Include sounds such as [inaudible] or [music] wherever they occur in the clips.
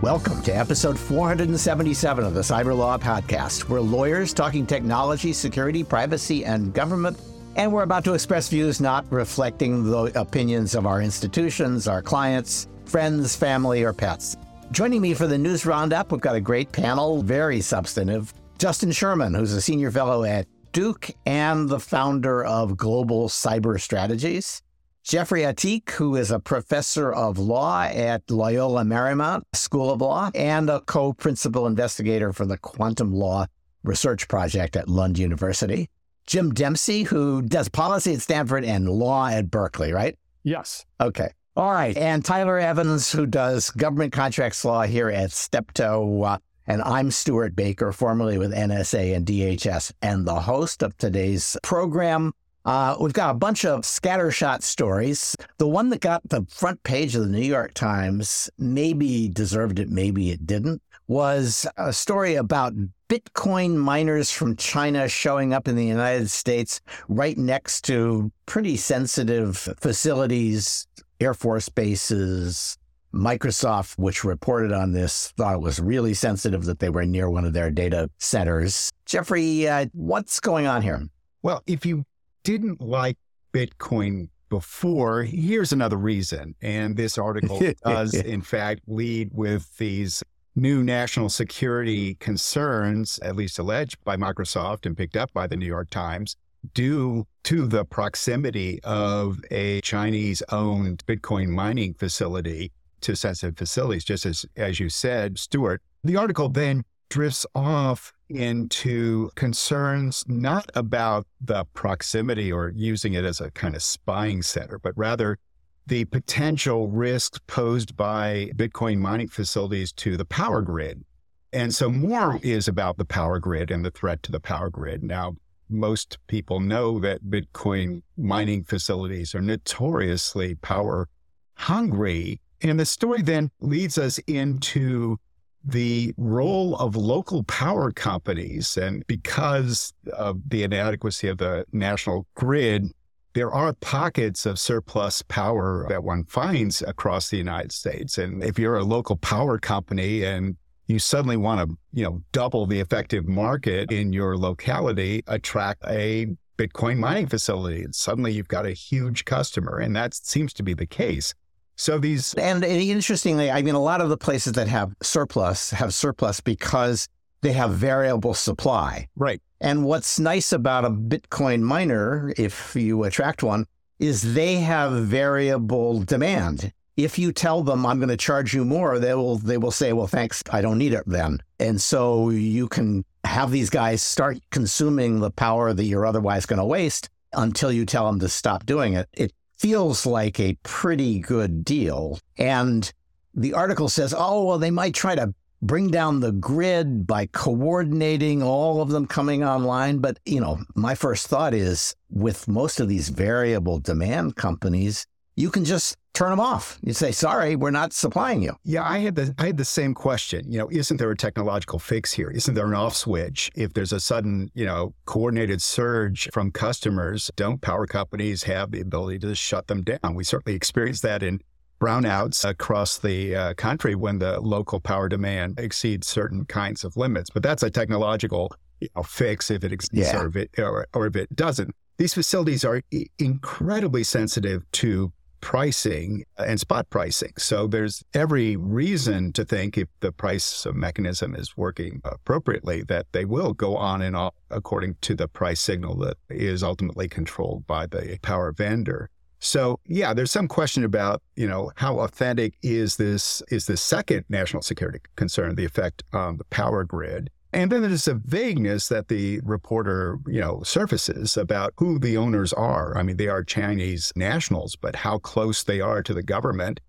Welcome to episode 477 of the Cyber Law Podcast. We're lawyers talking technology, security, privacy, and government. And we're about to express views not reflecting the opinions of our institutions, our clients, friends, family, or pets. Joining me for the news roundup, we've got a great panel, very substantive. Justin Sherman, who's a senior fellow at Duke and the founder of Global Cyber Strategies. Jeffrey Atik, who is a professor of law at Loyola Marymount School of Law and a co principal investigator for the Quantum Law Research Project at Lund University. Jim Dempsey, who does policy at Stanford and law at Berkeley, right? Yes. Okay. All right. And Tyler Evans, who does government contracts law here at Steptoe. Uh, and I'm Stewart Baker, formerly with NSA and DHS, and the host of today's program. Uh, we've got a bunch of scattershot stories. The one that got the front page of the New York Times maybe deserved it, maybe it didn't, was a story about Bitcoin miners from China showing up in the United States right next to pretty sensitive facilities, Air Force bases. Microsoft, which reported on this, thought it was really sensitive that they were near one of their data centers. Jeffrey, uh, what's going on here? Well, if you didn't like Bitcoin before, here's another reason. And this article [laughs] does, in fact, lead with these new national security concerns, at least alleged by Microsoft and picked up by the New York Times, due to the proximity of a Chinese owned Bitcoin mining facility to sensitive facilities, just as, as you said, Stewart. The article then drifts off into concerns not about the proximity or using it as a kind of spying center, but rather the potential risks posed by Bitcoin mining facilities to the power grid. And so more is about the power grid and the threat to the power grid. Now, most people know that Bitcoin mining facilities are notoriously power hungry. And the story then leads us into the role of local power companies. And because of the inadequacy of the national grid, there are pockets of surplus power that one finds across the United States. And if you're a local power company and you suddenly want to, you know, double the effective market in your locality, attract a Bitcoin mining facility, and suddenly you've got a huge customer. And that seems to be the case. So these and interestingly, I mean, a lot of the places that have surplus have surplus because they have variable supply. Right. And what's nice about a Bitcoin miner, if you attract one, is they have variable demand. If you tell them I'm going to charge you more, they will they will say, "Well, thanks, I don't need it then." And so you can have these guys start consuming the power that you're otherwise going to waste until you tell them to stop doing it. It feels like a pretty good deal. And the article says, oh, well, they might try to bring down the grid by coordinating all of them coming online. But, you know, my first thought is with most of these variable demand companies, you can just turn them off. You say, sorry, we're not supplying you. Yeah, I had the I had the same question. You know, isn't there a technological fix here? Isn't there an off switch? If there's a sudden, you know, coordinated surge from customers, don't power companies have the ability to shut them down? We certainly experienced that in brownouts across the uh, country when the local power demand exceeds certain kinds of limits. But that's a technological you know, fix if it exists yeah. or, if it, or, or if it doesn't. These facilities are incredibly sensitive to pricing uh, and spot pricing. So there's every reason to think if the price mechanism is working appropriately that they will go on and off according to the price signal that is ultimately controlled by the power vendor. So yeah, there's some question about, you know, how authentic is this is this second national security concern, the effect on the power grid. And then there's a vagueness that the reporter, you know, surfaces about who the owners are. I mean, they are Chinese nationals, but how close they are to the government,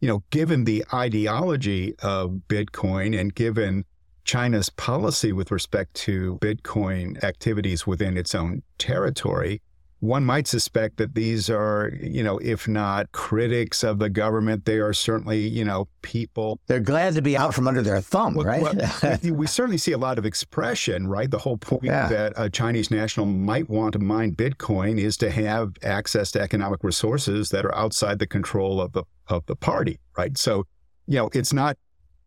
you know, given the ideology of Bitcoin and given China's policy with respect to Bitcoin activities within its own territory, one might suspect that these are, you know, if not critics of the government, they are certainly, you know, people. They're glad to be out from under their thumb, well, right? Well, [laughs] we certainly see a lot of expression, right? The whole point yeah. that a Chinese national might want to mine Bitcoin is to have access to economic resources that are outside the control of the of the party, right? So, you know, it's not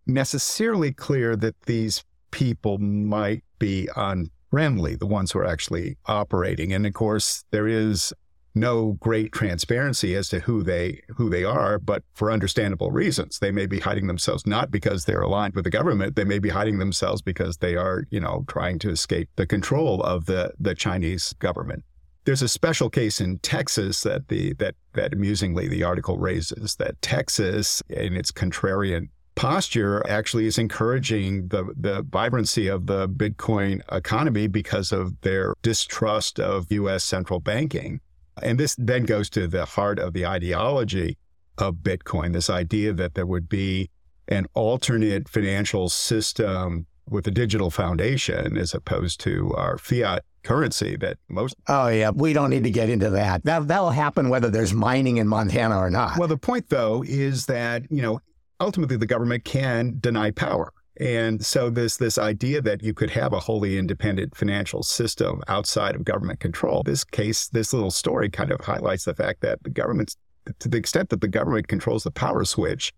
necessarily clear that these people might be on Renly, the ones who are actually operating. And of course, there is no great transparency as to who they who they are, but for understandable reasons. They may be hiding themselves not because they're aligned with the government. They may be hiding themselves because they are, you know, trying to escape the control of the the Chinese government. There's a special case in Texas that the that that amusingly the article raises that Texas in its contrarian posture actually is encouraging the, the vibrancy of the Bitcoin economy because of their distrust of US central banking. And this then goes to the heart of the ideology of Bitcoin this idea that there would be an alternate financial system with a digital foundation as opposed to our fiat currency that most oh yeah we don't need to get into that. that that'll happen whether there's mining in montana or not well the point though is that you know ultimately the government can deny power. And so this this idea that you could have a wholly independent financial system outside of government control, this case, this little story kind of highlights the fact that the government, to the extent that the government controls the power switch,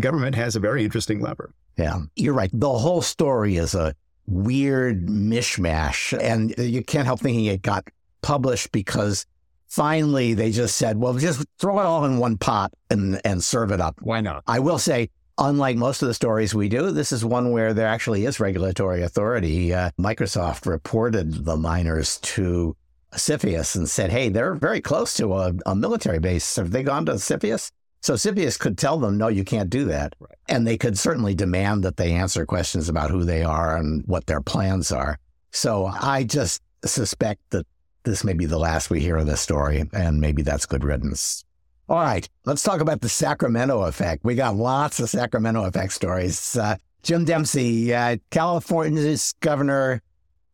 government has a very interesting lever. Yeah, you're right. The whole story is a weird mishmash, and you can't help thinking it got published because finally they just said, well, just throw it all in one pot and, and serve it up. Why not? I will say, unlike most of the stories we do, this is one where there actually is regulatory authority. Uh, Microsoft reported the miners to CFIUS and said, hey, they're very close to a, a military base. Have they gone to CFIUS? So CFIUS could tell them, no, you can't do that. Right. And they could certainly demand that they answer questions about who they are and what their plans are. So I just suspect that this may be the last we hear of this story, and maybe that's good riddance. All right, let's talk about the Sacramento effect. We got lots of Sacramento effect stories. Uh, Jim Dempsey, uh, California's governor,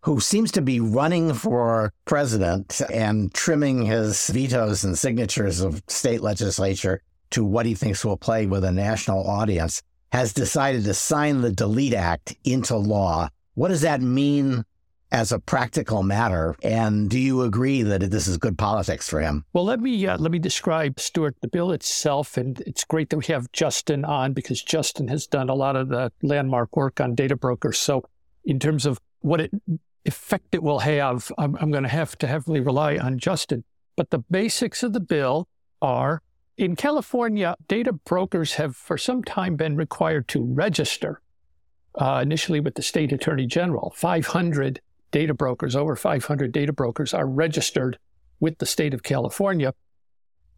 who seems to be running for president and trimming his vetoes and signatures of state legislature to what he thinks will play with a national audience, has decided to sign the Delete Act into law. What does that mean as a practical matter. And do you agree that this is good politics for him? Well, let me uh, let me describe Stewart the bill itself, and it's great that we have Justin on because Justin has done a lot of the landmark work on data brokers. So, in terms of what it, effect it will have, I'm, I'm going to have to heavily rely on Justin. But the basics of the bill are. In California, data brokers have for some time been required to register uh, initially with the state attorney general. 500 data brokers, over 500 data brokers, are registered with the state of California.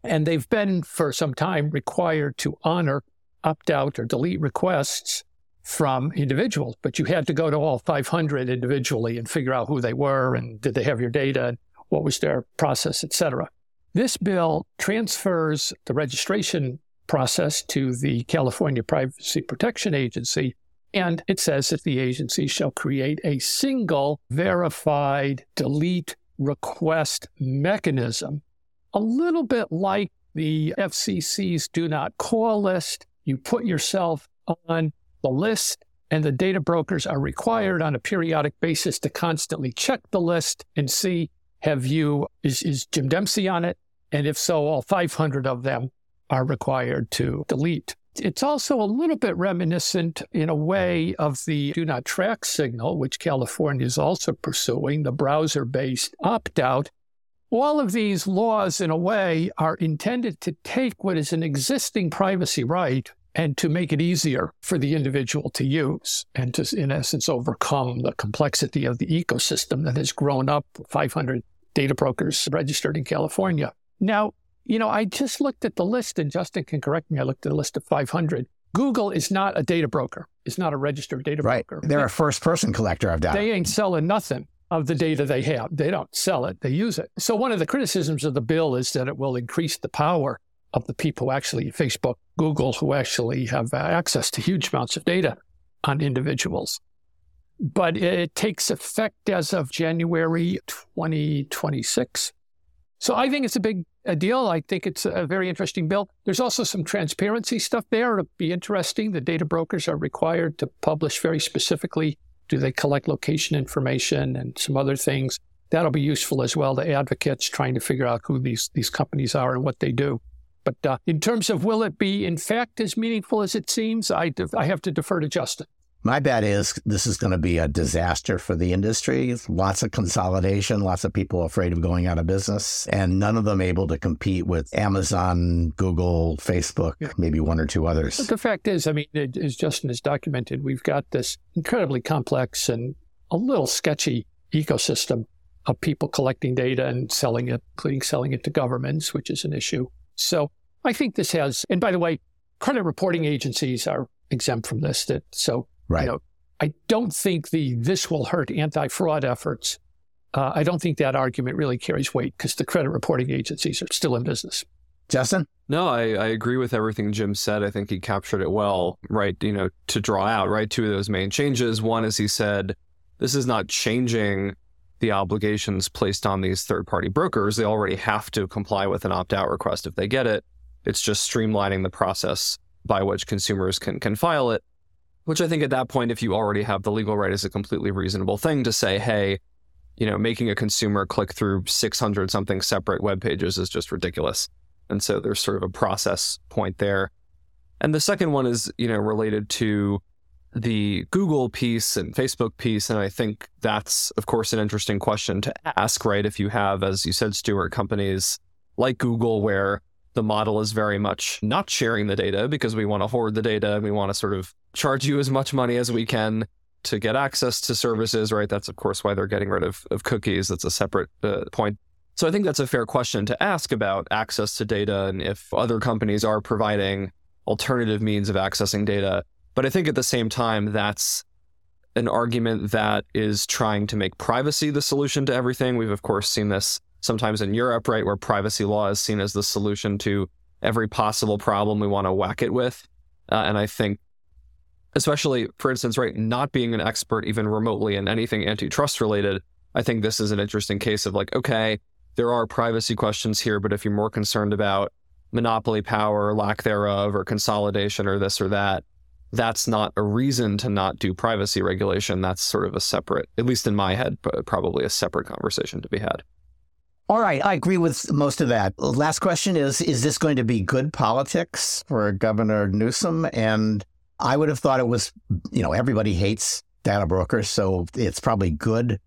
And they've been for some time required to honor opt out or delete requests from individuals, but you had to go to all 500 individually and figure out who they were and did they have your data and what was their process, et cetera. This bill transfers the registration process to the California Privacy Protection Agency and it says that the agency shall create a single verified delete request mechanism, a little bit like the FCC's do not call list. You put yourself on the list, and the data brokers are required on a periodic basis to constantly check the list and see have you is, is Jim Dempsey on it? And if so, all 500 of them are required to delete. It's also a little bit reminiscent in a way of the do not track signal, which California is also pursuing, the browser based opt out. All of these laws, in a way, are intended to take what is an existing privacy right and to make it easier for the individual to use and to, in essence, overcome the complexity of the ecosystem that has grown up 500 data brokers registered in California. Now, you know, I just looked at the list, and Justin can correct me. I looked at the list of 500. Google is not a data broker. It's not a registered data right. broker. They're they, a first person collector of data. They ain't selling nothing of the data they have. They don't sell it, they use it. So, one of the criticisms of the bill is that it will increase the power of the people who actually, Facebook, Google, who actually have access to huge amounts of data on individuals. But it takes effect as of January 2026. So I think it's a big a deal. I think it's a very interesting bill. There's also some transparency stuff there. It'll be interesting. The data brokers are required to publish very specifically do they collect location information and some other things? That'll be useful as well to advocates trying to figure out who these, these companies are and what they do. But uh, in terms of will it be, in fact, as meaningful as it seems, I, def- I have to defer to Justin. My bet is this is going to be a disaster for the industry. Lots of consolidation, lots of people afraid of going out of business, and none of them able to compete with Amazon, Google, Facebook, maybe one or two others. But the fact is, I mean, as Justin has documented, we've got this incredibly complex and a little sketchy ecosystem of people collecting data and selling it, including selling it to governments, which is an issue. So I think this has, and by the way, credit reporting agencies are exempt from this. That so Right. You know, I don't think the this will hurt anti-fraud efforts. Uh, I don't think that argument really carries weight because the credit reporting agencies are still in business. Justin? No, I, I agree with everything Jim said. I think he captured it well, right? You know, to draw out, right? Two of those main changes. One is he said, this is not changing the obligations placed on these third party brokers. They already have to comply with an opt out request if they get it. It's just streamlining the process by which consumers can, can file it. Which I think at that point, if you already have the legal right, is a completely reasonable thing to say, hey, you know, making a consumer click through 600 something separate web pages is just ridiculous. And so there's sort of a process point there. And the second one is, you know, related to the Google piece and Facebook piece. And I think that's, of course, an interesting question to ask, right? If you have, as you said, Stewart, companies like Google where the model is very much not sharing the data because we want to hoard the data and we want to sort of charge you as much money as we can to get access to services, right? That's, of course, why they're getting rid of, of cookies. That's a separate uh, point. So I think that's a fair question to ask about access to data and if other companies are providing alternative means of accessing data. But I think at the same time, that's an argument that is trying to make privacy the solution to everything. We've, of course, seen this sometimes in Europe, right, where privacy law is seen as the solution to every possible problem we want to whack it with. Uh, and I think, especially, for instance, right, not being an expert even remotely in anything antitrust related, I think this is an interesting case of like, okay, there are privacy questions here, but if you're more concerned about monopoly power, lack thereof, or consolidation, or this or that, that's not a reason to not do privacy regulation. That's sort of a separate, at least in my head, probably a separate conversation to be had. All right, I agree with most of that. Last question is Is this going to be good politics for Governor Newsom? And I would have thought it was, you know, everybody hates data brokers, so it's probably good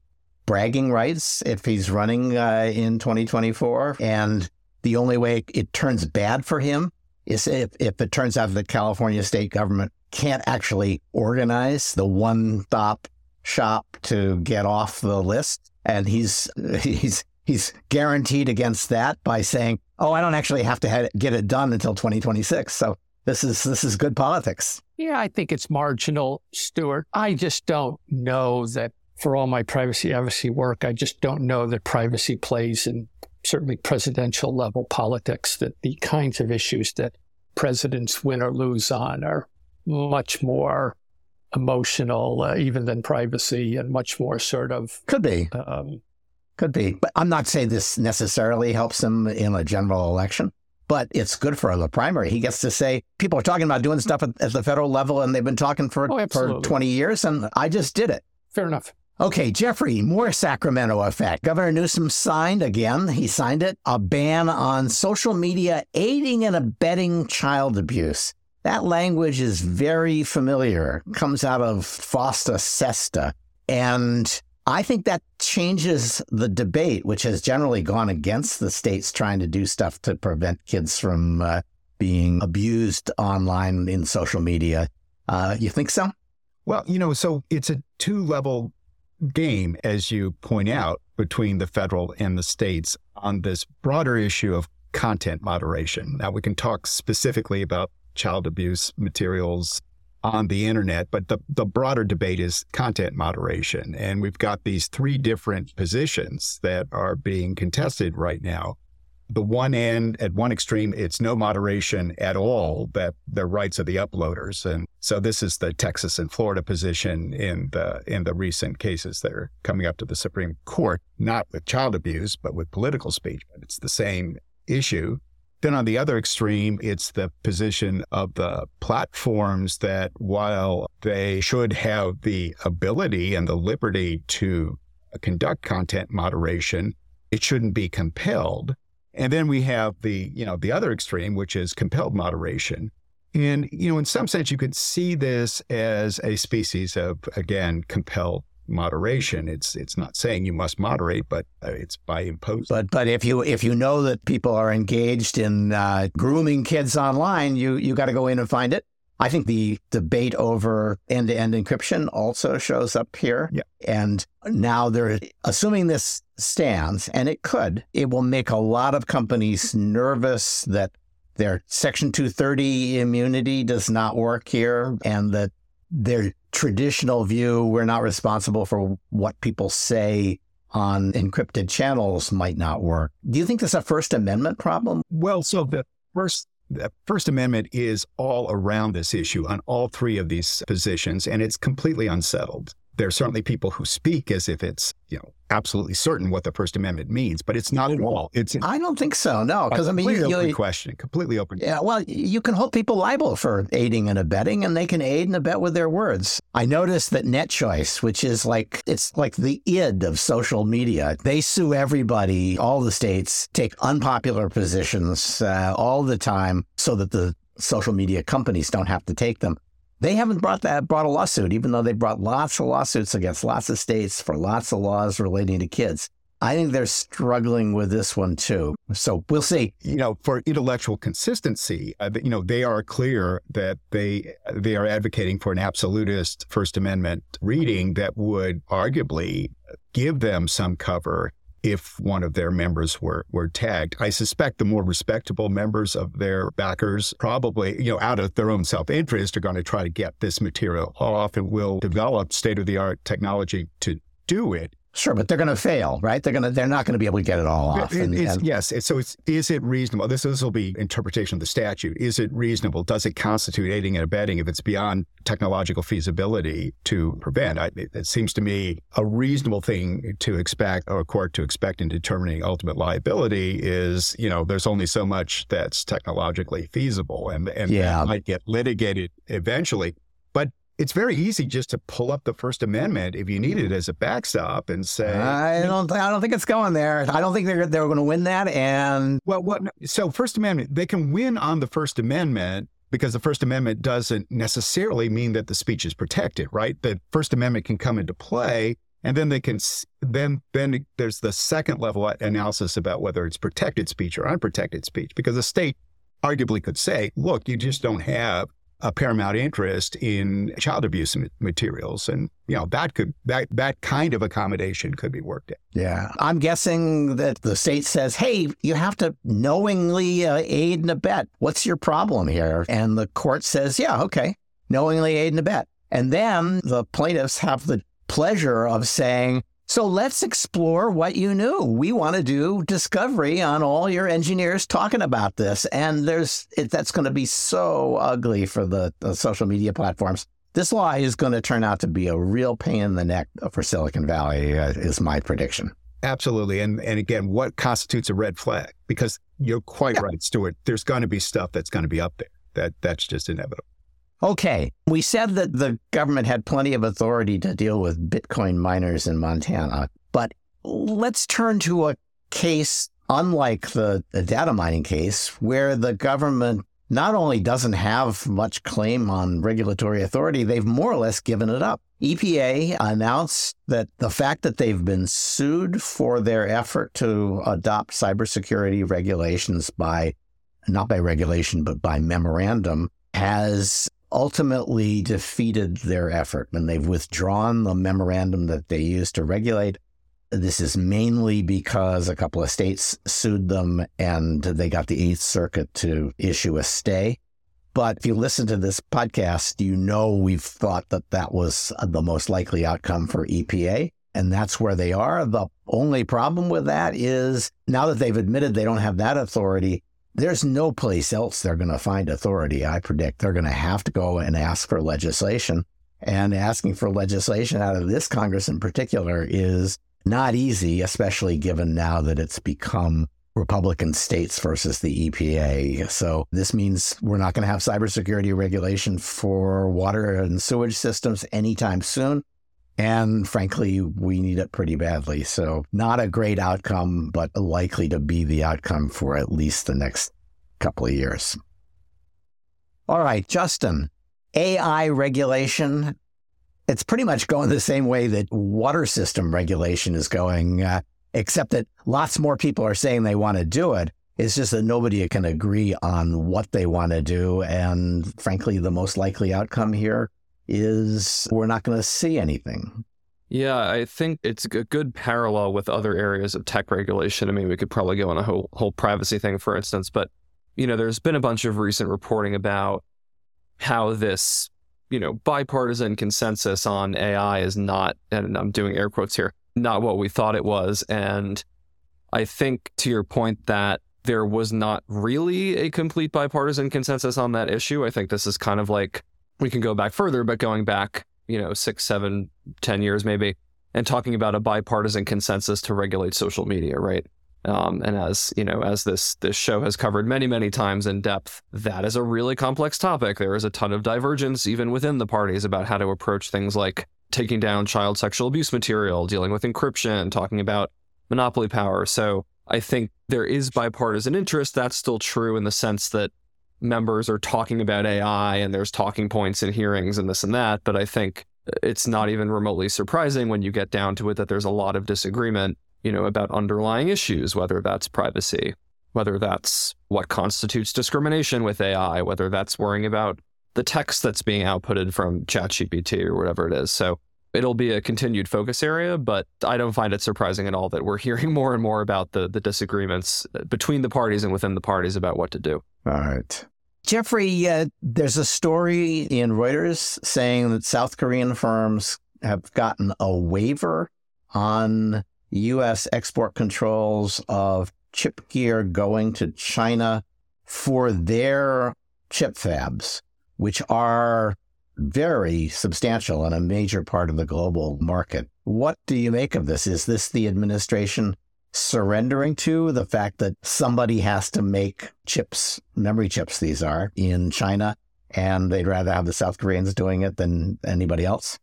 bragging rights if he's running uh, in 2024. And the only way it turns bad for him is if, if it turns out that California state government can't actually organize the one stop shop to get off the list. And he's [laughs] he's he's guaranteed against that by saying, "Oh, I don't actually have to get it done until 2026." So this is this is good politics. Yeah, I think it's marginal, Stewart. I just don't know that for all my privacy advocacy work, I just don't know that privacy plays in certainly presidential level politics. That the kinds of issues that presidents win or lose on are much more emotional, uh, even than privacy, and much more sort of could be um, could be, but I'm not saying this necessarily helps him in a general election. But it's good for the primary. He gets to say people are talking about doing stuff at, at the federal level, and they've been talking for oh, for 20 years, and I just did it. Fair enough. Okay, Jeffrey, more Sacramento effect. Governor Newsom signed again, he signed it, a ban on social media aiding and abetting child abuse. That language is very familiar, comes out of FOSTA SESTA. And I think that changes the debate, which has generally gone against the states trying to do stuff to prevent kids from uh, being abused online in social media. Uh, you think so? Well, you know, so it's a two level game, as you point out, between the federal and the states on this broader issue of content moderation. Now, we can talk specifically about child abuse materials on the internet, but the, the broader debate is content moderation. And we've got these three different positions that are being contested right now. The one end, at one extreme, it's no moderation at all, that the rights of the uploaders. And So this is the Texas and Florida position in the in the recent cases that are coming up to the Supreme Court, not with child abuse, but with political speech. But it's the same issue. Then on the other extreme, it's the position of the platforms that while they should have the ability and the liberty to conduct content moderation, it shouldn't be compelled. And then we have the, you know, the other extreme, which is compelled moderation. And, you know, in some sense, you could see this as a species of, again, compelled moderation. It's it's not saying you must moderate, but uh, it's by imposing. But but if you if you know that people are engaged in uh, grooming kids online, you you got to go in and find it. I think the debate over end to end encryption also shows up here. Yeah. And now they're assuming this stands, and it could, it will make a lot of companies nervous that their Section 230 immunity does not work here and that their traditional view, we're not responsible for what people say on encrypted channels might not work. Do you think there's a First Amendment problem? Well, so the first the First Amendment is all around this issue on all three of these positions, and it's completely unsettled. There are certainly people who speak as if it's, you know, absolutely certain what the First Amendment means, but it's not at all. It's I don't think so. No, because I mean, completely you, open you, question, completely open. yeah, well, you can hold people liable for aiding and abetting, and they can aid and abet with their words. I noticed that NetChoice, which is like it's like the id of social media, they sue everybody, all the states, take unpopular positions uh, all the time, so that the social media companies don't have to take them. They haven't brought that brought a lawsuit, even though they brought lots of lawsuits against lots of states for lots of laws relating to kids. I think they're struggling with this one too. So we'll see. you know, for intellectual consistency, uh, you know, they are clear that they they are advocating for an absolutist First Amendment reading that would arguably give them some cover if one of their members were were tagged. I suspect the more respectable members of their backers probably, you know, out of their own self-interest are going to try to get this material off and will develop state-of-the-art technology to do it. Sure, but they're going to fail, right? They're going to they're not going to be able to get it all off. And- it's- and- yes. So it's is it reasonable? This, this will be interpretation of the statute. Is it reasonable? Does it constitute aiding and abetting if it's beyond technological feasibility to prevent? I, it, it seems to me a reasonable thing to expect or a court to expect in determining ultimate liability is, you know, there's only so much that's technologically feasible and, and Yeah. that might get litigated eventually. It's very easy just to pull up the First Amendment if you need it as a backstop and say, I don't I don't think it's going there. I don't think they're they're going to win that. And Well, what? So, First Amendment, they can win on the First Amendment because the First Amendment doesn't necessarily mean that the speech is protected, right? The First Amendment can come into play, and then they can then then there's the second level analysis about whether it's protected speech or unprotected speech, because the state arguably could say, look, you just don't have a paramount interest in child abuse materials, and you know that could that that kind of accommodation could be worked out. yeah, I'm guessing that the state says, "Hey, you have to knowingly uh, aid and abet. What's your problem here?" And the court says, "Yeah, okay, knowingly aid and abet." And then the plaintiffs have the pleasure of saying, "So let's explore what you knew. We want to do discovery on all your engineers talking about this." And there's it, that's going to be so ugly for the, the social media platforms. This law is going to turn out to be a real pain in the neck for Silicon Valley, uh, is my prediction. Absolutely. And and again, what constitutes a red flag? Because you're quite right, Stewart. There's going to be stuff that's going to be up there. That that's just inevitable. Okay, we said that the government had plenty of authority to deal with Bitcoin miners in Montana, but let's turn to a case unlike the, the data mining case, where the government not only doesn't have much claim on regulatory authority, they've more or less given it up. EPA announced that the fact that they've been sued for their effort to adopt cybersecurity regulations by, not by regulation, but by memorandum, has ultimately defeated their effort when they've withdrawn the memorandum that they used to regulate. This is mainly because a couple of states sued them and they got the Eighth Circuit to issue a stay. But if you listen to this podcast, you know we've thought that that was the most likely outcome for EPA. And that's where they are. The only problem with that is now that they've admitted they don't have that authority, there's no place else they're going to find authority. I predict they're going to have to go and ask for legislation. And asking for legislation out of this Congress in particular is not easy, especially given now that it's become Republican states versus the EPA. So this means we're not going to have cybersecurity regulation for water and sewage systems anytime soon. And frankly, we need it pretty badly. So, not a great outcome, but likely to be the outcome for at least the next couple of years. All right, Justin, AI regulation. It's pretty much going the same way that water system regulation is going, uh, except that lots more people are saying they want to do it. It's just that nobody can agree on what they want to do. And frankly, the most likely outcome here is we're not going to see anything. Yeah, I think it's a good parallel with other areas of tech regulation. I mean, we could probably go on a whole whole privacy thing, for instance, but you know, there's been a bunch of recent reporting about how this, you know, bipartisan consensus on AI is not, and I'm doing air quotes here, not what we thought it was. And I think to your point that there was not really a complete bipartisan consensus on that issue. I think this is kind of like we can go back further, but going back, you know, six, seven, ten years maybe, and talking about a bipartisan consensus to regulate social media, right? Um, and as you know, as this this show has covered many, many times in depth, that is a really complex topic. There is a ton of divergence even within the parties about how to approach things like taking down child sexual abuse material, dealing with encryption, talking about monopoly power. So I think there is bipartisan interest. That's still true in the sense that members are talking about AI and there's talking points and hearings and this and that. But I think it's not even remotely surprising when you get down to it that there's a lot of disagreement, you know, about underlying issues, whether that's privacy, whether that's what constitutes discrimination with AI, whether that's worrying about the text that's being outputted from ChatGPT or whatever it is. So it'll be a continued focus area, but I don't find it surprising at all that we're [laughs] hearing more and more about the the disagreements between the parties and within the parties about what to do. All right. Jeffrey, uh, there's a story in Reuters saying that South Korean firms have gotten a waiver on U.S. export controls of chip gear going to China for their chip fabs, which are very substantial and a major part of the global market. What do you make of this? Is this the administration surrendering to the fact that somebody has to make chips, memory chips, these are in China, and they'd rather have the South Koreans doing it than anybody else?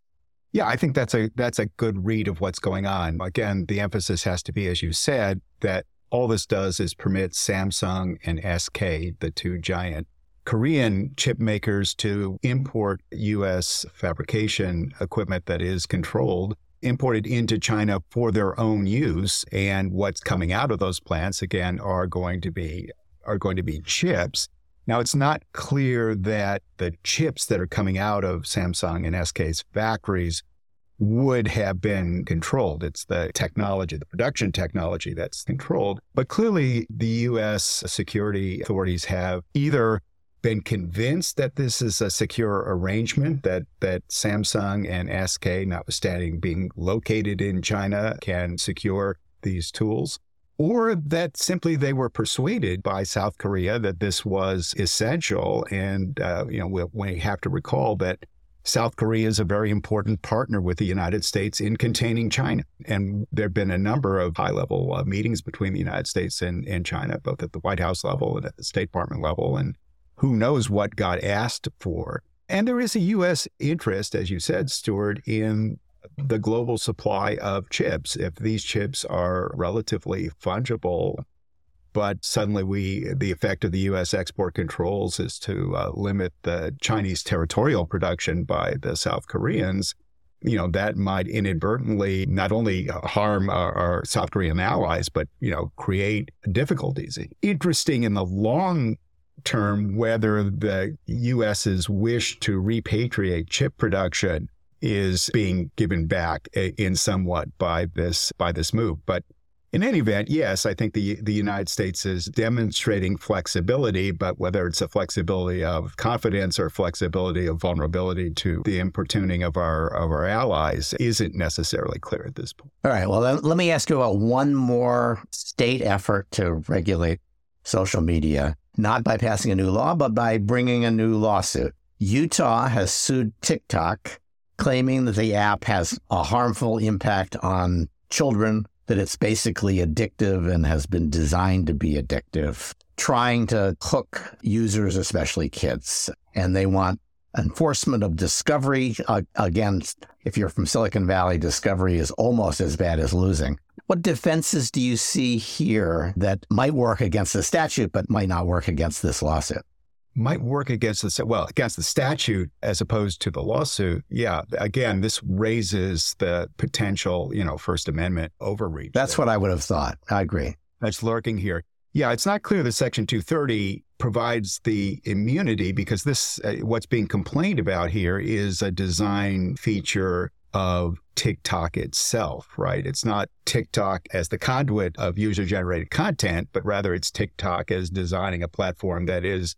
Yeah, I think that's a that's a good read of what's going on. Again, the emphasis has to be, as you said, that all this does is permit Samsung and SK, the two giant Korean chip makers, to import U.S. fabrication equipment that is controlled imported into China for their own use. And what's coming out of those plants again are going to be are going to be chips. Now it's not clear that the chips that are coming out of Samsung and SK's factories would have been controlled. It's the technology, the production technology that's controlled. But clearly the US security authorities have either been convinced that this is a secure arrangement that that Samsung and SK, notwithstanding being located in China, can secure these tools, or that simply they were persuaded by South Korea that this was essential. And uh, you know, we, we have to recall that South Korea is a very important partner with the United States in containing China. And there have been a number of high level uh, meetings between the United States and, and China, both at the White House level and at the State Department level. And who knows what got asked for. And there is a U.S. interest, as you said, Stewart, in the global supply of chips. If these chips are relatively fungible, but suddenly we the effect of the U.S. export controls is to uh, limit the Chinese territorial production by the South Koreans. You know that might inadvertently not only harm our, our South Korean allies, but you know create difficulties. Interesting in the long term whether the US's wish to repatriate chip production is being given back in somewhat by this by this move. But in any event, yes, I think the the United States is demonstrating flexibility, but whether it's a flexibility of confidence or flexibility of vulnerability to the importuning of our of our allies isn't necessarily clear at this point. All right. Well, let me ask you about one more state effort to regulate social media not by passing a new law, but by bringing a new lawsuit. Utah has sued TikTok, claiming that the app has a harmful impact on children, that it's basically addictive and has been designed to be addictive, trying to hook users, especially kids. And they want enforcement of discovery. Uh, again, if you're from Silicon Valley, discovery is almost as bad as losing. What defenses do you see here that might work against the statute, but might not work against this lawsuit? Might work against the well against the statute as opposed to the lawsuit. Yeah, again, this raises the potential, you know, First Amendment overreach. That's what I would have thought. I agree. That's lurking here. Yeah, it's not clear that Section 230 provides the immunity because this, uh, what's being complained about here is a design feature of TikTok itself, right? It's not TikTok as the conduit of user generated content, but rather it's TikTok as designing a platform that is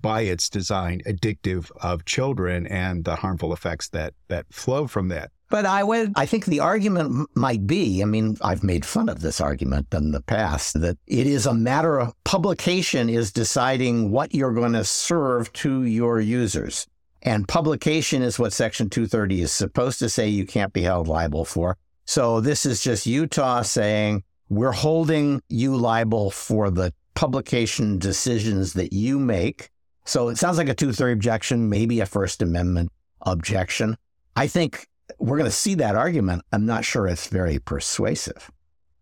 by its design addictive of children and the harmful effects that that flow from that. But I would, I think the argument might be, I mean, I've made fun of this argument in the past, that it is a matter of publication is deciding what you're going to serve to your users. And publication is what Section 230 is supposed to say you can't be held liable for. So this is just Utah saying, we're holding you liable for the publication decisions that you make. So it sounds like a 230 objection, maybe a First Amendment objection. I think we're going to see that argument. I'm not sure it's very persuasive.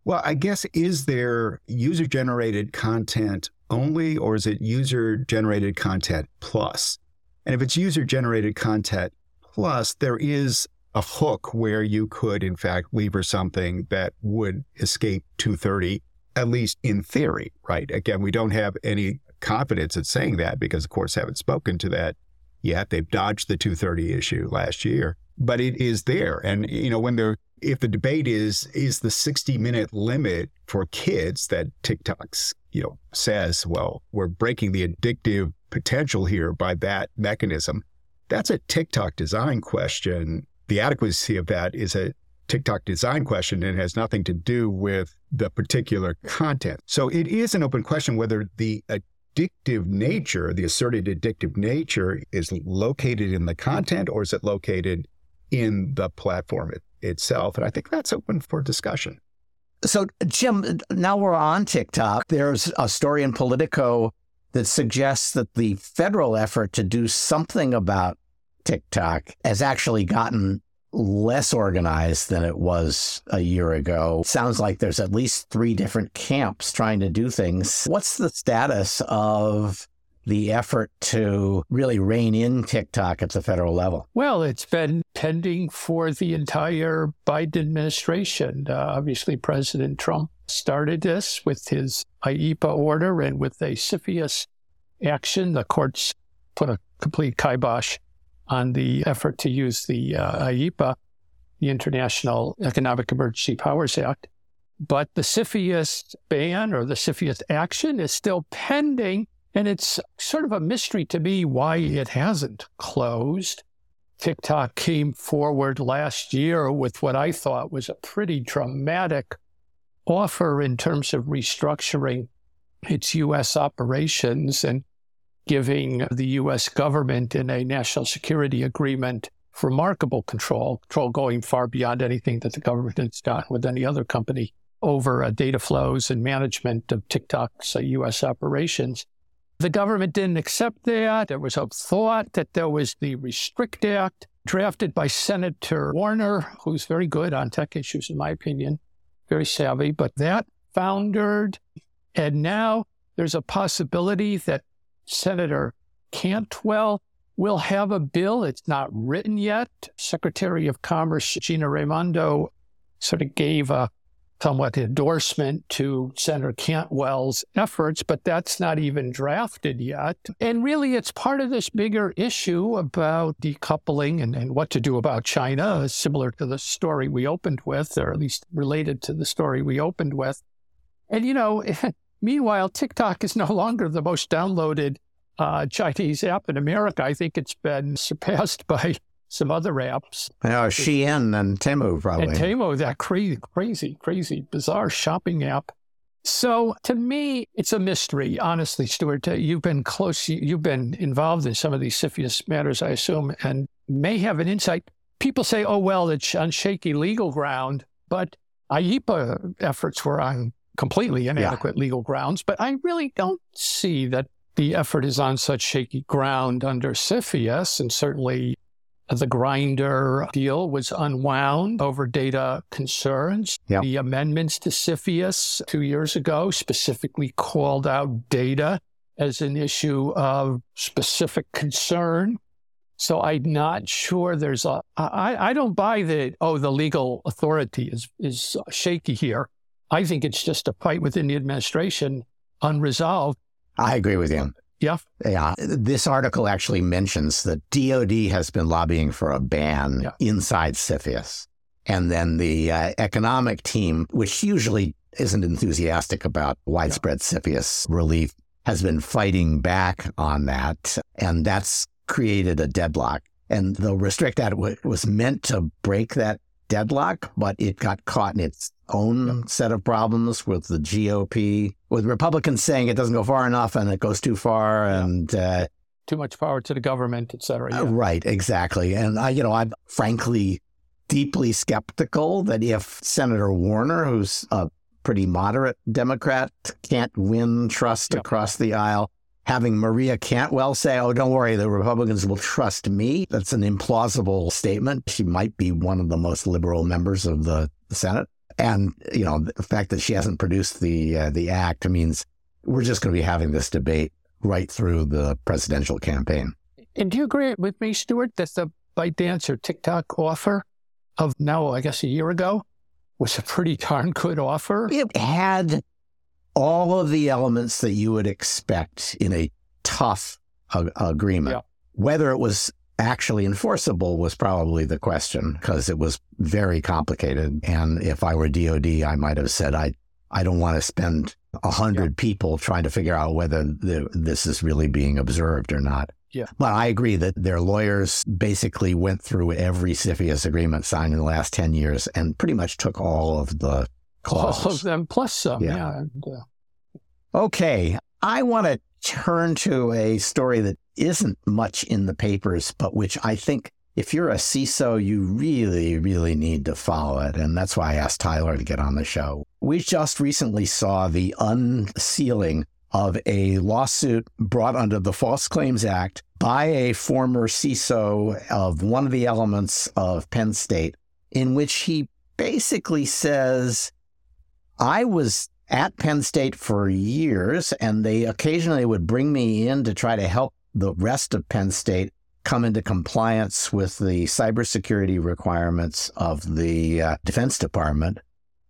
Well, I guess is there user generated content only, or is it user generated content plus? And if it's user generated content plus, there is a hook where you could, in fact, lever something that would escape 230, at least in theory, right? Again, we don't have any confidence in saying that because, of course, haven't spoken to that yet. They've dodged the 230 issue last year but it is there. And, you know, when the if the debate is, is the 60 minute limit for kids that TikTok's, you know, says, well, we're breaking the addictive potential here by that mechanism. That's a TikTok design question. The adequacy of that is a TikTok design question and has nothing to do with the particular content. So it is an open question whether the addictive nature, the asserted addictive nature, is located in the content or is it located in the platform it, itself. And I think that's open for discussion. So, Jim, now we're on TikTok. There's a story in Politico that suggests that the federal effort to do something about TikTok has actually gotten less organized than it was a year ago. Sounds like there's at least three different camps trying to do things. What's the status of the effort to really rein in TikTok at the federal level? Well, it's been pending for the entire Biden administration. Uh, obviously, President Trump started this with his IEEPA order and with a CFIUS action. The courts put a complete kibosh on the effort to use the uh, IEEPA, the International Economic Emergency Powers Act. But the CFIUS ban or the CFIUS action is still pending and it's sort of a mystery to me why it hasn't closed. TikTok came forward last year with what I thought was a pretty dramatic offer in terms of restructuring its U.S. operations and giving the U.S. government in a national security agreement remarkable control, control going far beyond anything that the government has done with any other company over uh, data flows and management of TikTok's uh, U.S. operations. The government didn't accept that. There was a thought that there was the Restrict Act drafted by Senator Warner, who's very good on tech issues, in my opinion, very savvy, but that foundered. And now there's a possibility that Senator Cantwell will have a bill. It's not written yet. Secretary of Commerce Gina Raimondo sort of gave a somewhat endorsement to Senator Cantwell's efforts, but that's not even drafted yet. And really, it's part of this bigger issue about decoupling and, and what to do about China, similar to the story we opened with, or at least related to the story we opened with. And, you know, [laughs] meanwhile, TikTok is no longer the most downloaded uh, Chinese app in America. I think it's been [laughs] surpassed by some other apps. Yeah, Shein and Temu probably. And Temu, that crazy, crazy, crazy, bizarre shopping app. So to me, it's a mystery, honestly, Stewart. Uh, you've been close, you've been involved in some of these CFIUS matters, I assume, and may have an insight. People say, oh, well, it's on shaky legal ground, but IEEPA efforts were on completely inadequate yeah. legal grounds. But I really don't see that the effort is on such shaky ground under CFIUS, and certainly the Grindr deal was unwound over data concerns. Yep. The amendments to CFIUS two years ago specifically called out data as an issue of specific concern. So I'm not sure there's a. I, I don't buy that, oh, the legal authority is, is shaky here. I think it's just a fight within the administration unresolved. I agree with you. Yeah. Yeah. This article actually mentions that DOD has been lobbying for a ban yeah. inside CFIUS. And then the uh, economic team, which usually isn't enthusiastic about widespread yeah. CFIUS relief, has been fighting back on that. And that's created a deadlock. And the Restrict Act was meant to break that deadlock, but it got caught in its own set of problems with the GOP, with Republicans saying it doesn't go far enough and it goes too far, and uh, too much power to the government, et cetera. Yeah. Uh, right, exactly. And I, you know, I'm frankly deeply skeptical that if Senator Warner, who's a pretty moderate Democrat, can't win trust across the aisle, having Maria Cantwell say, Oh, don't worry, the Republicans will trust me. That's an implausible statement. She might be one of the most liberal members of the, Senate. And, you know, the fact that she hasn't produced the, uh, the act means we're just going to be having this debate right through the presidential campaign. And do you agree with me, Stewart, that the ByteDance or TikTok offer of now, I guess, a year ago was a pretty darn good offer? It had all of the elements that you would expect in a tough uh, agreement. Yeah. Whether it was actually enforceable was probably the question because it was very complicated. And if I were DOD, I might have said, I, I don't want to spend a hundred yeah. people trying to figure out whether the, this is really being observed or not. Yeah. But I agree that their lawyers basically went through every CFIUS agreement signed in the last 10 years and pretty much took all of the clauses. All of them plus some. Yeah. yeah. And, uh... Okay. I want to turn to a story that isn't much in the papers, but which I think if you're a CISO, you really, really need to follow it. And that's why I asked Tyler to get on the show. We just recently saw the unsealing of a lawsuit brought under the False Claims Act by a former CISO of one of the elements of Penn State, in which he basically says, I was at Penn State for years, and they occasionally would bring me in to try to help the rest of Penn State come into compliance with the cybersecurity requirements of the uh, Defense Department.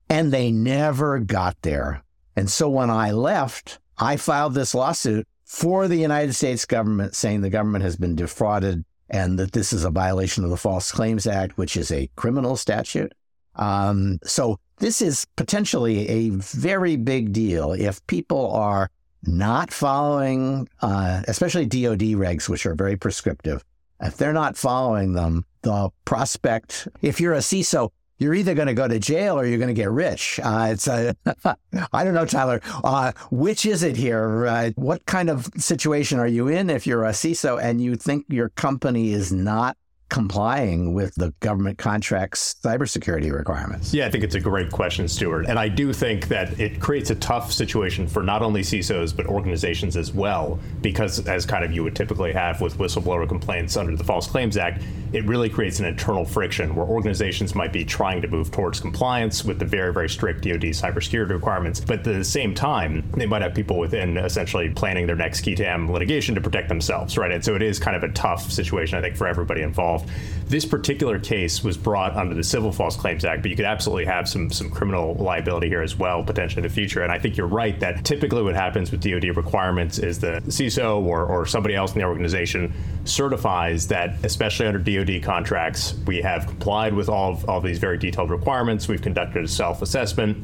And they never got there. And so when I left, I filed this lawsuit for the United States government saying the government has been defrauded and that this is a violation of the False Claims Act, which is a criminal statute. Um, so this is potentially a very big deal if people are not following, uh, especially DoD regs, which are very prescriptive. If they're not following them, the prospect, if you're a CISO, you're either going to go to jail or you're going to get rich. Uh, it's a, [laughs] I don't know, Tyler. Uh, which is it here? Uh, what kind of situation are you in if you're a CISO and you think your company is not complying with the government contracts cybersecurity requirements? Yeah, I think it's a great question, Stewart. And I do think that it creates a tough situation for not only CISOs, but organizations as well, because as kind of you would typically have with whistleblower complaints under the False Claims Act, it really creates an internal friction where organizations might be trying to move towards compliance with the very, very strict DoD cybersecurity requirements. But at the same time, they might have people within essentially planning their next qui tam litigation to protect themselves, right? And so it is kind of a tough situation, I think, for everybody involved involved. This particular case was brought under the Civil False Claims Act, but you could absolutely have some some criminal liability here as well, potentially in the future. And I think you're right that typically what happens with DoD requirements is the CISO or, or somebody else in the organization certifies that, especially under DoD contracts, we have complied with all of, all of these very detailed requirements. We've conducted a self assessment.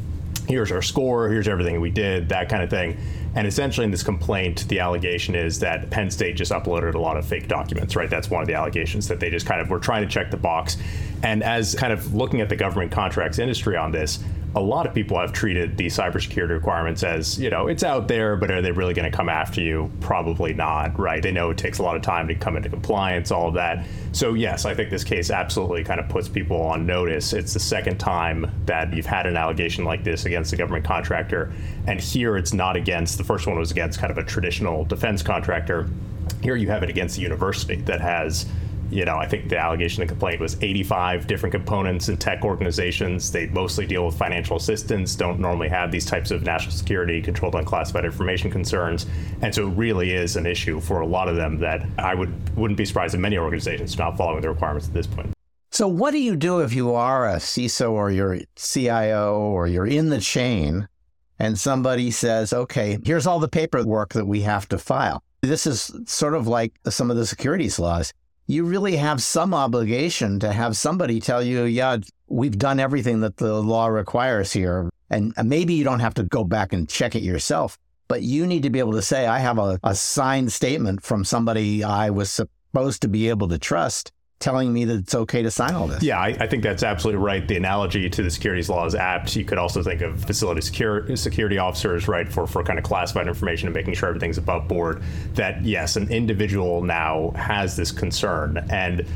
Here's our score. Here's everything we did. That kind of thing And essentially, in this complaint, the allegation is that Penn State just uploaded a lot of fake documents, right? That's one of the allegations that they just kind of were trying to check the box. And as kind of looking at the government contracts industry on this, a lot of people have treated the cybersecurity requirements as, you know, it's out there, but are they really going to come after you? Probably not, right? They know it takes a lot of time to come into compliance, all of that. So, yes, I think this case absolutely kind of puts people on notice. It's the second time that you've had an allegation like this against a government contractor. And here it's not against, the first one was against kind of a traditional defense contractor. Here you have it against a university that has you know, I think the allegation and complaint was 85 different components in tech organizations. They mostly deal with financial assistance, don't normally have these types of national security, controlled unclassified information concerns. And so it really is an issue for a lot of them that I would, wouldn't be surprised if many organizations not following the requirements at this point. So, what do you do if you are a CISO or you're CIO or you're in the chain and somebody says, okay, here's all the paperwork that we have to file? This is sort of like some of the securities laws you really have some obligation to have somebody tell you, yeah, we've done everything that the law requires here. And maybe you don't have to go back and check it yourself, but you need to be able to say, I have a, a signed statement from somebody I was supposed to be able to trust telling me that it's okay to sign all this. Yeah, I, I, think that's absolutely right. The analogy to the securities law is apt. You could also think of facility secure, security officers, right, for, for kind of classified information and making sure everything's above board. That, yes, an individual now has this concern. And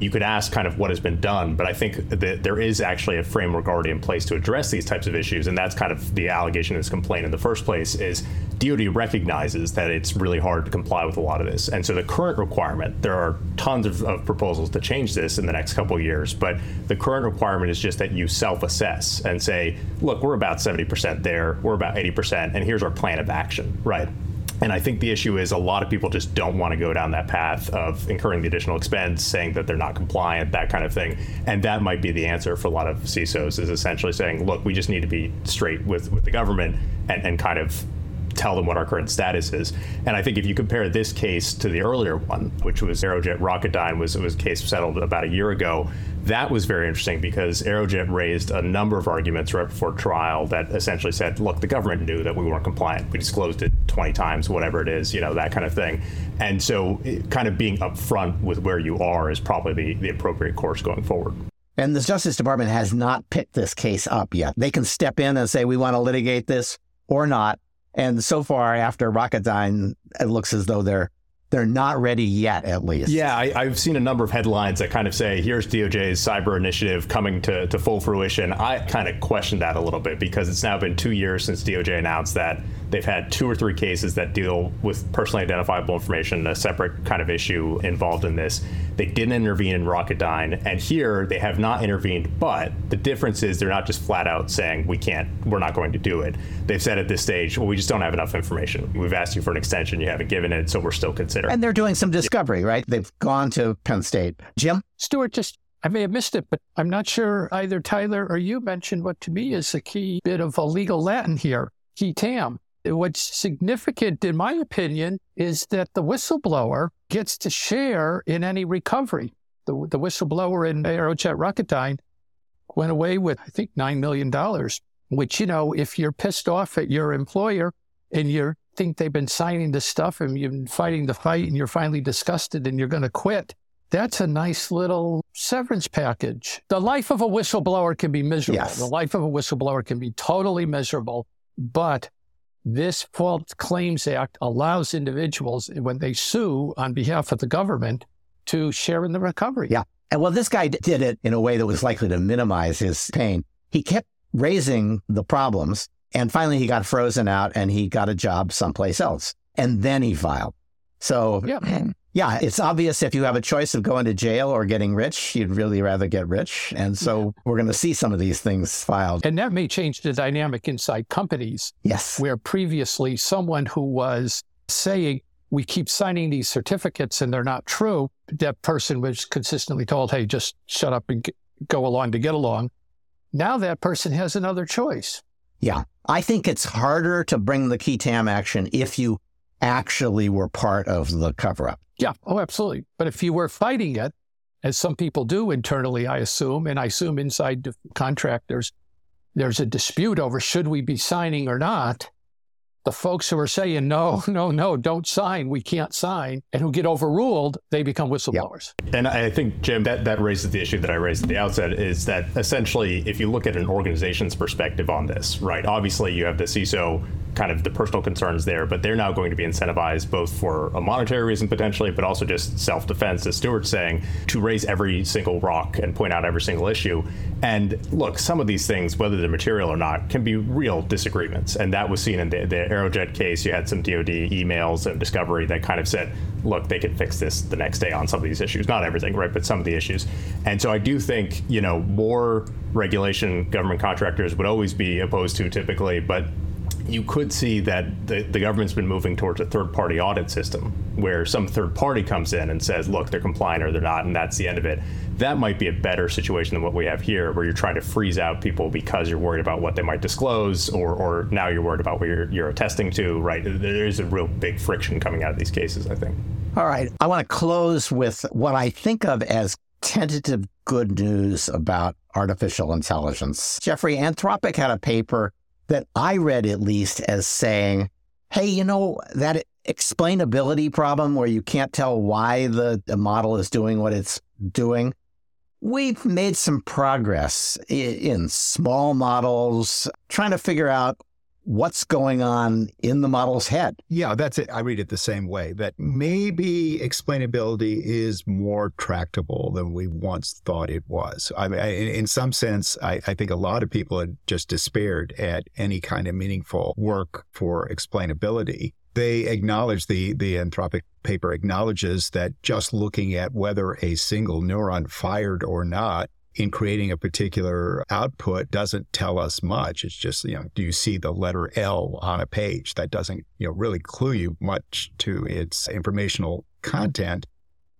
you could ask kind of what has been done, but I think that there is actually a framework already in place to address these types of issues, and that's kind of the allegation in this complaint in the first place is DoD recognizes that it's really hard to comply with a lot of this, and so the current requirement, there are tons of, of proposals to change this in the next couple of years, but the current requirement is just that you self-assess and say, look, we're about 70% there, we're about 80%, and here's our plan of action, right? And I think the issue is a lot of people just don't want to go down that path of incurring the additional expense, saying that they're not compliant, that kind of thing. And that might be the answer for a lot of CISOs is essentially saying, look, we just need to be straight with, with the government and, and kind of tell them what our current status is. And I think if you compare this case to the earlier one, which was Aerojet Rocketdyne, was was a case settled about a year ago. That was very interesting because Aerojet raised a number of arguments right before trial that essentially said, look, the government knew that we weren't compliant. We disclosed it 20 times, whatever it is, you know, that kind of thing. And so eh, kind of being upfront with where you are is probably the, the appropriate course going forward. And the Justice Department has not picked this case up yet. They can step in and say, we want to litigate this or not. And so far, after Rocketdyne, it looks as though they're they're not ready yet, at least. Yeah, I, have seen a number of headlines that kind of say, here's DOJ's cyber initiative coming to, to full fruition. I kind of question that a little bit because it's now been two years since DOJ announced that they've had two or three cases that deal with personally identifiable information, a separate kind of issue involved in this. They didn't intervene in Rocketdyne, and here they have not intervened, but the difference is they're not just flat out saying, we can't, we're not going to do it. They've said at this stage, well, we just don't have enough information. We've asked you for an extension, you haven't given it, so we're still considering and they're doing some discovery, right? They've gone to Penn State. Jim? Stewart, just I may have missed it, but I'm not sure either Tyler or you mentioned what to me is a key bit of a legal Latin here, qui tam. What's significant, in my opinion, is that the whistleblower gets to share in any recovery. The, the whistleblower in Aerojet Rocketdyne went away with, I think, $9 million, which, you know, if you're pissed off at your employer and you're think they've been signing this stuff and you've been fighting the fight and you're finally disgusted and you're going to quit. That's a nice little severance package. The life of a whistleblower can be miserable. Yes. The life of a whistleblower can be totally miserable, but this False Claims Act allows individuals, when they sue on behalf of the government, to share in the recovery. Yeah. And well, this guy did it in a way that was likely to minimize his pain. He kept raising the problems and finally, he got frozen out and he got a job someplace else. And then he filed. So, yeah. [clears throat] yeah, it's obvious if you have a choice of going to jail or getting rich, you'd really rather get rich. And so we're going to see some of these things filed. And that may change the dynamic inside companies. Yes. Where previously someone who was saying, we keep signing these certificates and they're not true, that person was consistently told, hey, just shut up and go along to get along. Now that person has another choice. Yeah. I think it's harder to bring the qui tam action if you actually were part of the cover up. Yeah. Oh, absolutely. But if you were fighting it, as some people do internally, I assume, and I assume inside the contractors, there's a dispute over should we be signing or not. the folks who are saying, no, [laughs] no, no, don't sign, we can't sign, and who get overruled, they become whistleblowers. Yep. And I think, Jim, that, that raises the issue that I raised at the outset is that essentially, if you look at an organization's perspective on this, right, obviously you have the CISO kind of the personal concerns there, but they're now going to be incentivized both for a monetary reason potentially, but also just self defense, as Stewart's saying, to raise every single rock and point out every single issue. And look, some of these things, whether they're material or not, can be real disagreements. And that was seen in the, the Aerojet case. You had some DoD emails and discovery that kind of said, look, they can fix this the next day on some of these issues. Not everything, right, but some of the issues. And so I do think, you know, more regulation government contractors would always be opposed to typically, but you could see that the, the government's been moving towards a third party audit system where some third party comes in and says, look, they're compliant or they're not, and that's the end of it. That might be a better situation than what we have here, where you're trying to freeze out people because you're worried about what they might disclose, or, or now you're worried about what you're, you're attesting to, right? There's a real big friction coming out of these cases, I think. All right. I want to close with what I think of as tentative good news about artificial intelligence. Jeffrey, Anthropic had a paper that I read at least as saying, hey, you know, that explainability problem where you can't tell why the, the model is doing what it's doing. We've made some progress in small models, trying to figure out what's going on in the model's head. Yeah, that's it. I read it the same way that maybe explainability is more tractable than we once thought it was. I mean, in some sense, I, I think a lot of people had just despaired at any kind of meaningful work for explainability they acknowledge the the anthropic paper acknowledges that just looking at whether a single neuron fired or not in creating a particular output doesn't tell us much. It's just, you know, do you see the letter L on a page? That doesn't, you know, really clue you much to its informational content.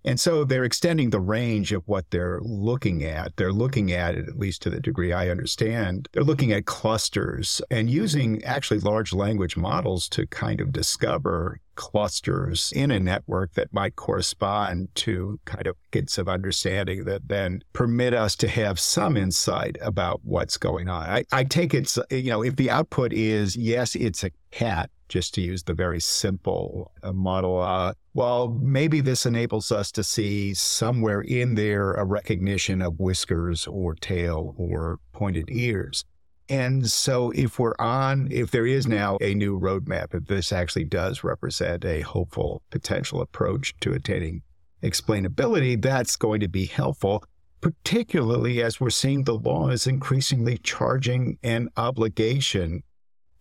And so they're extending the range of what they're looking at. They're looking at it, at least to the degree I understand, they're looking at clusters and using actually large language models to kind of discover clusters in a network that might correspond to kind of bits of understanding that then permit us to have some insight about what's going on. I, I take it, you know, if the output is, yes, it's a cat, just to use the very simple uh, model. Uh, well, maybe this enables us to see somewhere in there a recognition of whiskers or tail or pointed ears. And so, if we're on, if there is now a new roadmap, if this actually does represent a hopeful potential approach to attaining explainability, that's going to be helpful, particularly as we're seeing the law is increasingly charging an obligation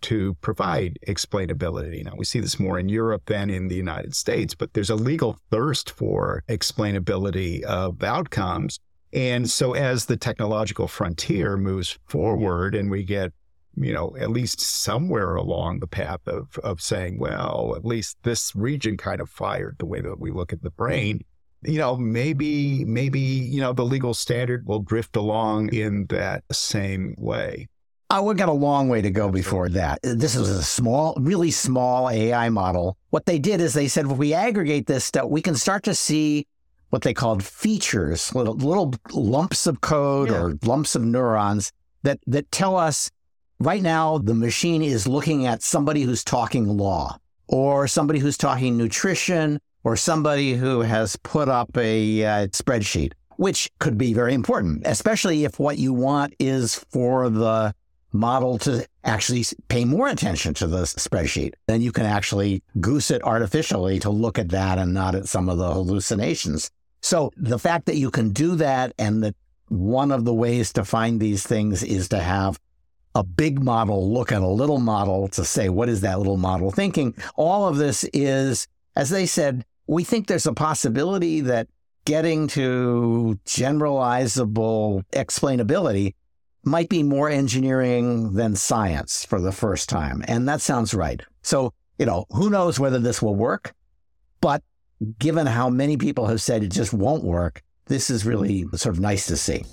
to provide explainability. Now, we see this more in Europe than in the United States, but there's a legal thirst for explainability of outcomes. And so, as the technological frontier moves forward and we get you know, at least somewhere along the path of, of saying, well, at least this region kind of fired the way that we look at the brain. You know, maybe, maybe, you know, the legal standard will drift along in that same way. Oh, we've got a long way to go before that. This is a small, really small AI model. What they did is they said, if we aggregate this stuff, we can start to see what they called features, little, little lumps of code yeah. or lumps of neurons that, that tell us right now the machine is looking at somebody who's talking law or somebody who's talking nutrition or somebody who has put up a uh, spreadsheet, which could be very important, especially if what you want is for the model to actually pay more attention to the spreadsheet. Then you can actually goose it artificially to look at that and not at some of the hallucinations. So the fact that you can do that and that one of the ways to find these things is to have a big model look at a little model to say, what is that little model thinking? All of this is, as they said, we think there's a possibility that getting to generalizable explainability might be more engineering than science for the first time. And that sounds right. So, you know, who knows whether this will work? But given how many people have said it just won't work, this is really sort of nice to see.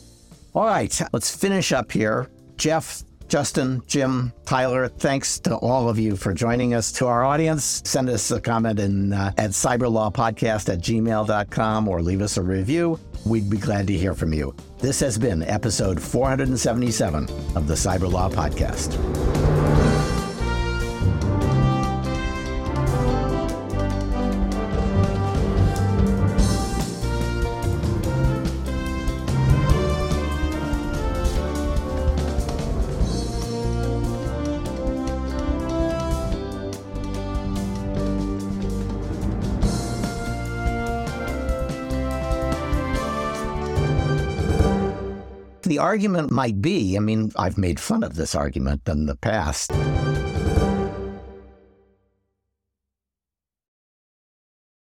All right, let's finish up here. Jeff, Justin, Jim, Tyler, thanks to all of you for joining us. To our audience, send us a comment in, uh, at cyberlawpodcast at gmail.com or leave us a review. We'd be glad to hear from you. This has been episode 477 of the Cyber Law Podcast. Argument might be I mean, I've made fun of this argument in the past.